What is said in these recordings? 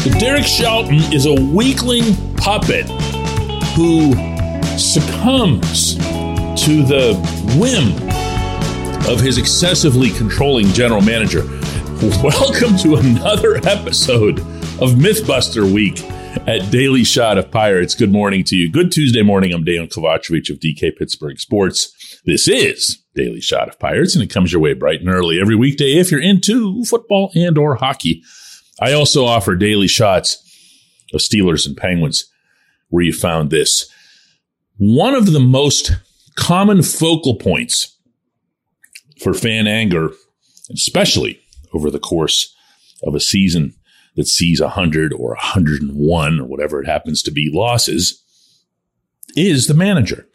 Derek Shelton is a weakling puppet who succumbs to the whim of his excessively controlling general manager. Welcome to another episode of Mythbuster Week at Daily Shot of Pirates. Good morning to you. Good Tuesday morning. I'm Dejan Kovacevic of DK Pittsburgh Sports. This is Daily Shot of Pirates, and it comes your way bright and early every weekday if you're into football and or hockey. I also offer daily shots of Steelers and Penguins where you found this. One of the most common focal points for fan anger, especially over the course of a season that sees 100 or 101 or whatever it happens to be losses, is the manager.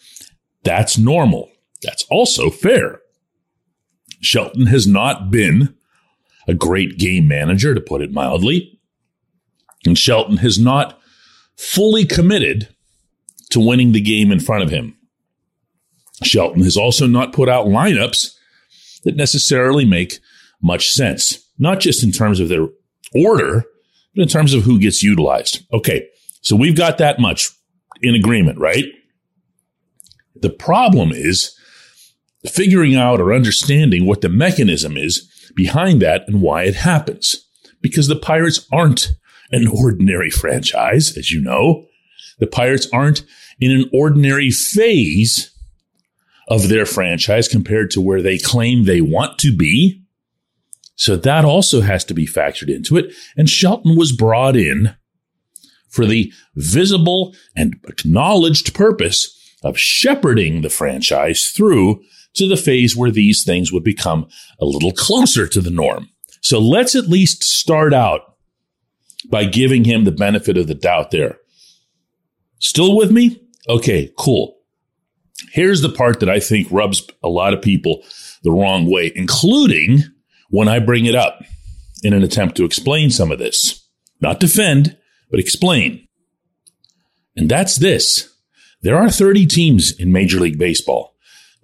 That's normal. That's also fair. Shelton has not been a great game manager, to put it mildly. And Shelton has not fully committed to winning the game in front of him. Shelton has also not put out lineups that necessarily make much sense, not just in terms of their order, but in terms of who gets utilized. Okay, so we've got that much in agreement, right? The problem is figuring out or understanding what the mechanism is behind that and why it happens. Because the Pirates aren't an ordinary franchise, as you know. The Pirates aren't in an ordinary phase of their franchise compared to where they claim they want to be. So that also has to be factored into it. And Shelton was brought in for the visible and acknowledged purpose of shepherding the franchise through to the phase where these things would become a little closer to the norm. So let's at least start out by giving him the benefit of the doubt there. Still with me? Okay, cool. Here's the part that I think rubs a lot of people the wrong way, including when I bring it up in an attempt to explain some of this. Not defend, but explain. And that's this. There are 30 teams in Major League Baseball.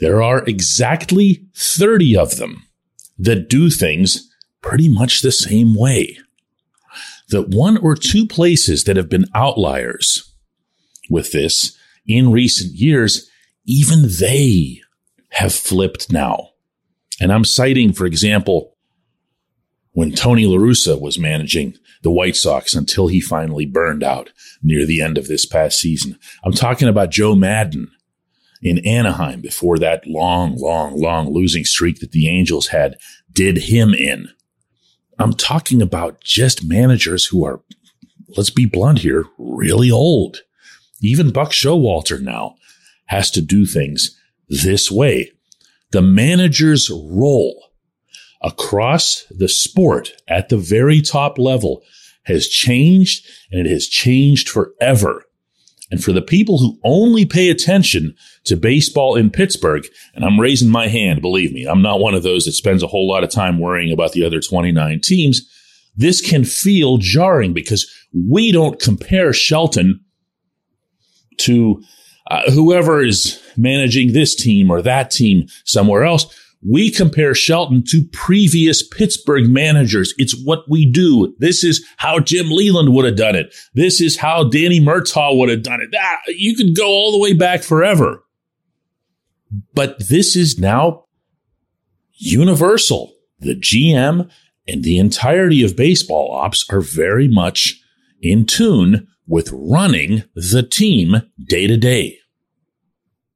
There are exactly 30 of them that do things pretty much the same way. The one or two places that have been outliers with this in recent years, even they have flipped now. And I'm citing, for example, when Tony LaRussa was managing the White Sox until he finally burned out near the end of this past season. I'm talking about Joe Maddon in Anaheim before that long, long, long losing streak that the Angels had did him in. I'm talking about just managers who are, let's be blunt here, really old. Even Buck Showalter now has to do things this way. The manager's role across the sport at the very top level has changed and it has changed forever. And for the people who only pay attention to baseball in Pittsburgh, and I'm raising my hand, believe me, I'm not one of those that spends a whole lot of time worrying about the other 29 teams. This can feel jarring because we don't compare Shelton to uh, whoever is managing this team or that team somewhere else we compare Shelton to previous Pittsburgh managers. It's what we do. This is how Jim Leyland would have done it. This is how Danny Murtaugh would have done it. Ah, you could go all the way back forever. But this is now universal. The GM and the entirety of baseball ops are very much in tune with running the team day to day.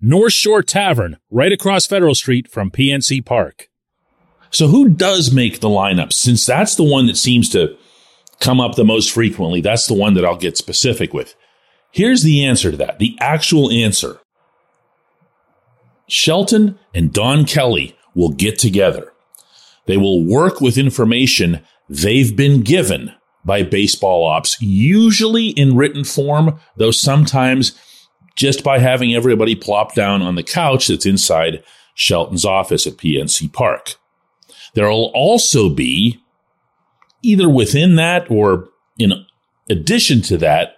North Shore Tavern, right across Federal Street from PNC Park. So who does make the lineup? Since that's the one that seems to come up the most frequently, that's the one that I'll get specific with. Here's the answer to that. The actual answer. Shelton and Don Kelly will get together. They will work with information they've been given by baseball ops, usually in written form, though sometimes just by having everybody plop down on the couch that's inside Shelton's office at PNC Park. There will also be, either within that or in addition to that,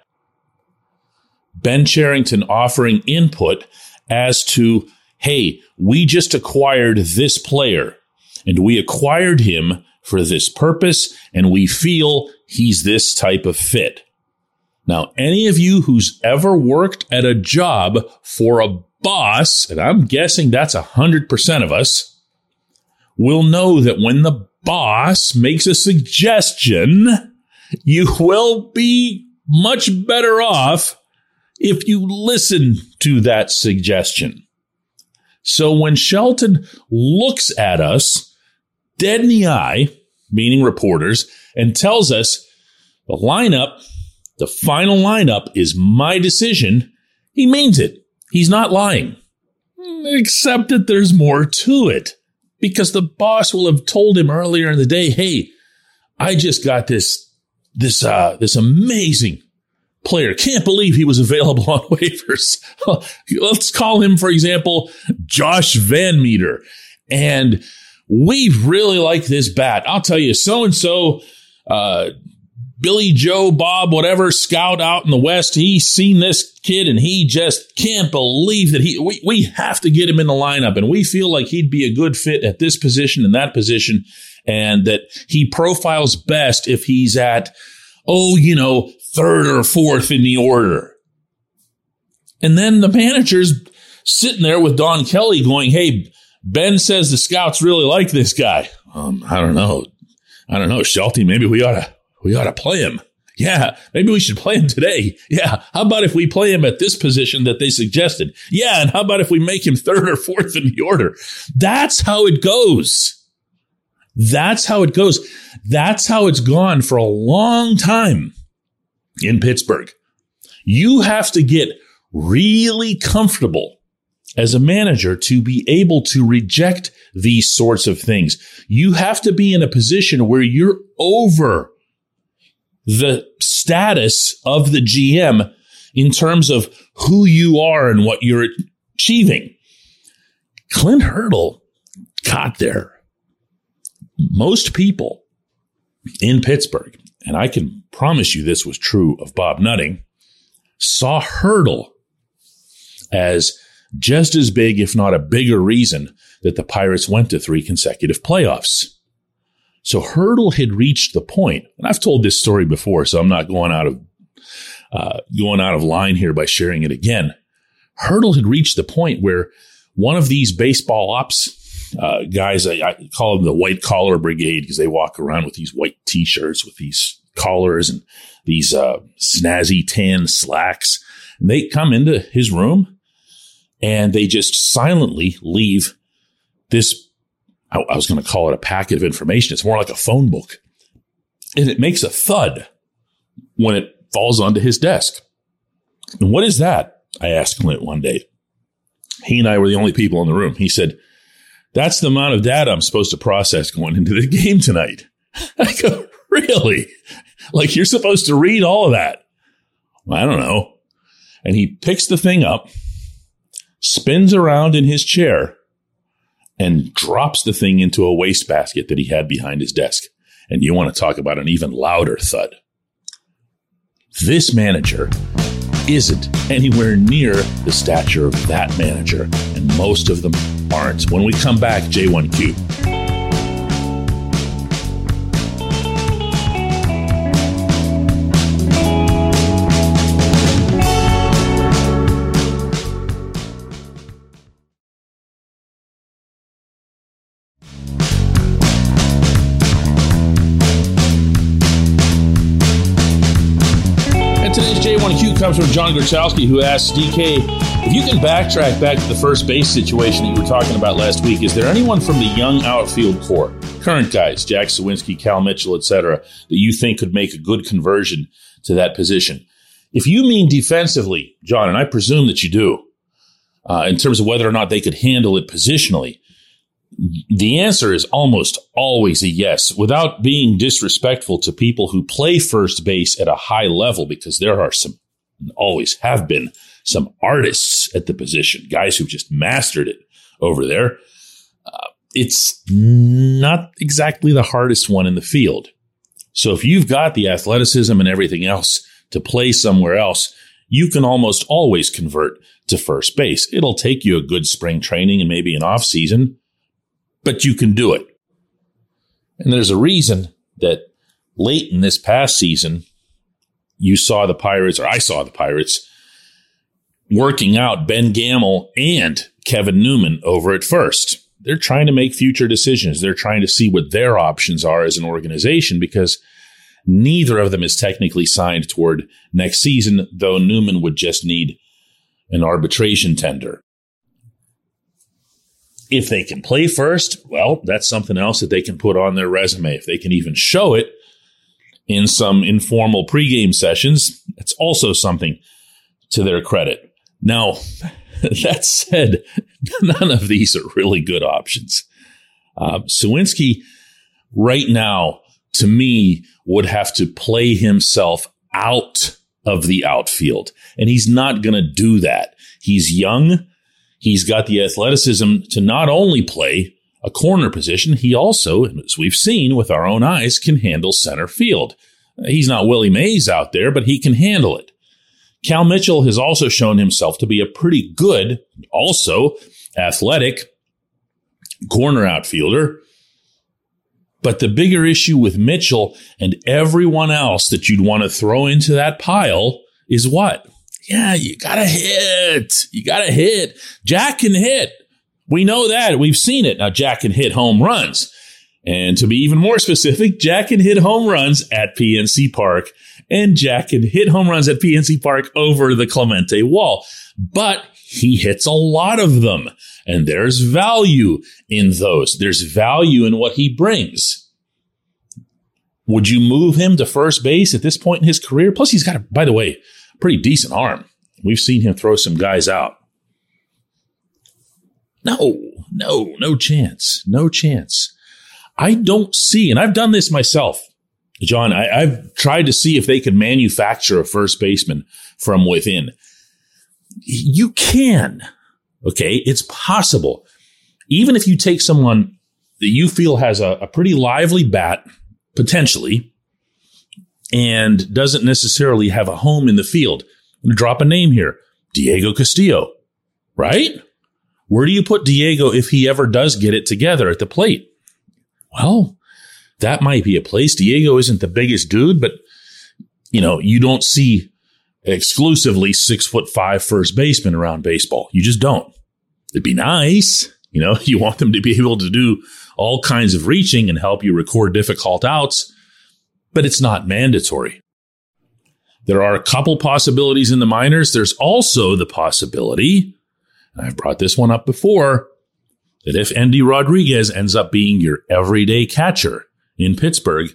Ben Cherington offering input as to, hey, we just acquired this player and we acquired him for this purpose and we feel he's this type of fit. Now, any of you who's ever worked at a job for a boss, and I'm guessing that's a hundred percent of us, will know that when the boss makes a suggestion, you will be much better off if you listen to that suggestion. So when Shelton looks at us dead in the eye, meaning reporters, and tells us the lineup, the final lineup is my decision, he means it. He's not lying. Except that there's more to it because the boss will have told him earlier in the day, Hey, I just got this, this, uh, this amazing player. Can't believe he was available on waivers. Let's call him, for example, Josh VanMeter. And we really like this bat. I'll tell you, so and so, uh, Billy Joe, Bob, whatever scout out in the West, he's seen this kid and he just can't believe that he, we, we have to get him in the lineup and we feel like he'd be a good fit at this position and that position and that he profiles best if he's at, oh, you know, third or fourth in the order. And then the manager's sitting there with Don Kelly going, Hey, Ben says the scouts really like this guy. Um, I don't know. I don't know. Shelty, maybe we ought to, we ought to play him. Yeah, maybe we should play him today. Yeah. How about if we play him at this position that they suggested? Yeah. And how about if we make him third or fourth in the order? That's how it goes. That's how it goes. That's how it's gone for a long time in Pittsburgh. You have to get really comfortable as a manager to be able to reject these sorts of things. You have to be in a position where you're over the status of the GM in terms of who you are and what you're achieving. Clint Hurdle got there. Most people in Pittsburgh and I can promise you this was true of Bob Nutting, saw Hurdle as just as big, if not a bigger reason that the Pirates went to three consecutive playoffs. So Hurdle had reached the point, and I've told this story before, so I'm not going out of uh, going out of line here by sharing it again. Hurdle had reached the point where one of these baseball ops uh, guys, I, I, call them the white collar brigade because they walk around with these white t-shirts with these collars and these uh, snazzy tan slacks. And they come into his room and they just silently leave this. I, I was going to call it a packet of information. It's more like a phone book. And it makes a thud when it falls onto his desk. And what is that? I asked Clint one day. He and I were the only people in the room. He said, that's the amount of data I'm supposed to process going into the game tonight. I go, really? Like you're supposed to read all of that? I don't know. And he picks the thing up, spins around in his chair, and drops the thing into a wastebasket that he had behind his desk. And you want to talk about an even louder thud. This manager isn't anywhere near the stature of that manager, and most of them aren't. When we come back, J1Q. Comes from John Gorchowski, who asks DK, if you can backtrack back to the first base situation that you were talking about last week, is there anyone from the young outfield core, current guys, Jack Suwinski, Cal Mitchell, etc., that you think could make a good conversion to that position? If you mean defensively, John, and I presume that you do, uh, in terms of whether or not they could handle it positionally, the answer is almost always a yes without being disrespectful to people who play first base at a high level because there are some always have been some artists at the position guys who've just mastered it over there. Uh, it's not exactly the hardest one in the field. So if you've got the athleticism and everything else to play somewhere else you can almost always convert to first base. It'll take you a good spring training and maybe an off season but you can do it. And there's a reason that late in this past season, you saw the Pirates, or I saw the Pirates, working out Ben Gamel and Kevin Newman over at first. They're trying to make future decisions. They're trying to see what their options are as an organization because neither of them is technically signed toward next season, though Newman would just need an arbitration tender. If they can play first, well, that's something else that they can put on their resume. If they can even show it in some informal pregame sessions, it's also something to their credit. Now, that said, none of these are really good options. Uh, Suwinski, right now, to me, would have to play himself out of the outfield. And he's not going to do that. He's young. He's got the athleticism to not only play a corner position, he also, as we've seen with our own eyes, can handle center field. He's not Willie Mays out there, but he can handle it. Cal Mitchell has also shown himself to be a pretty good, also athletic corner outfielder. But the bigger issue with Mitchell and everyone else that you'd want to throw into that pile is what? yeah, you gotta hit. You gotta hit. Jack can hit. We know that. We've seen it. Now, Jack can hit home runs. And to be even more specific, Jack can hit home runs at PNC Park and Jack can hit home runs at PNC Park over the Clemente wall. But he hits a lot of them and there's value in those. There's value in what he brings. Would you move him to first base at this point in his career? Plus, he's got, a, by the way, pretty decent arm. We've seen him throw some guys out. No, no, no chance. No chance. I don't see, and I've done this myself, John. I, have tried to see if they could manufacture a first baseman from within. You can. Okay. It's possible. Even if you take someone that you feel has a, a pretty lively bat, potentially, and doesn't necessarily have a home in the field. I'm going to drop a name here. Diego Castillo, right? Where do you put Diego if he ever does get it together at the plate? Well, that might be a place. Diego isn't the biggest dude, but you know, you don't see exclusively six foot five first baseman around baseball. You just don't. It'd be nice. You know, you want them to be able to do all kinds of reaching and help you record difficult outs but it's not mandatory. There are a couple possibilities in the minors. There's also the possibility, and I've brought this one up before, that if Endy Rodriguez ends up being your everyday catcher in Pittsburgh,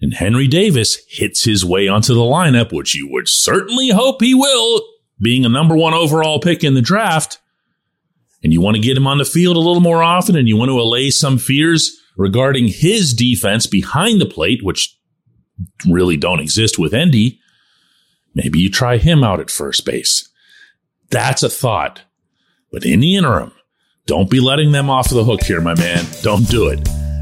and Henry Davis hits his way onto the lineup, which you would certainly hope he will, being a number one overall pick in the draft, and you want to get him on the field a little more often and you want to allay some fears regarding his defense behind the plate, which really don't exist with Endy, maybe you try him out at first base. That's a thought. But in the interim, don't be letting them off the hook here, my man. Don't do it.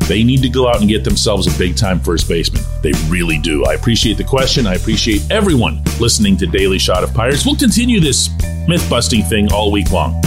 They need to go out and get themselves a big time first baseman. They really do. I appreciate the question. I appreciate everyone listening to Daily Shot of Pirates. We'll continue this myth busting thing all week long.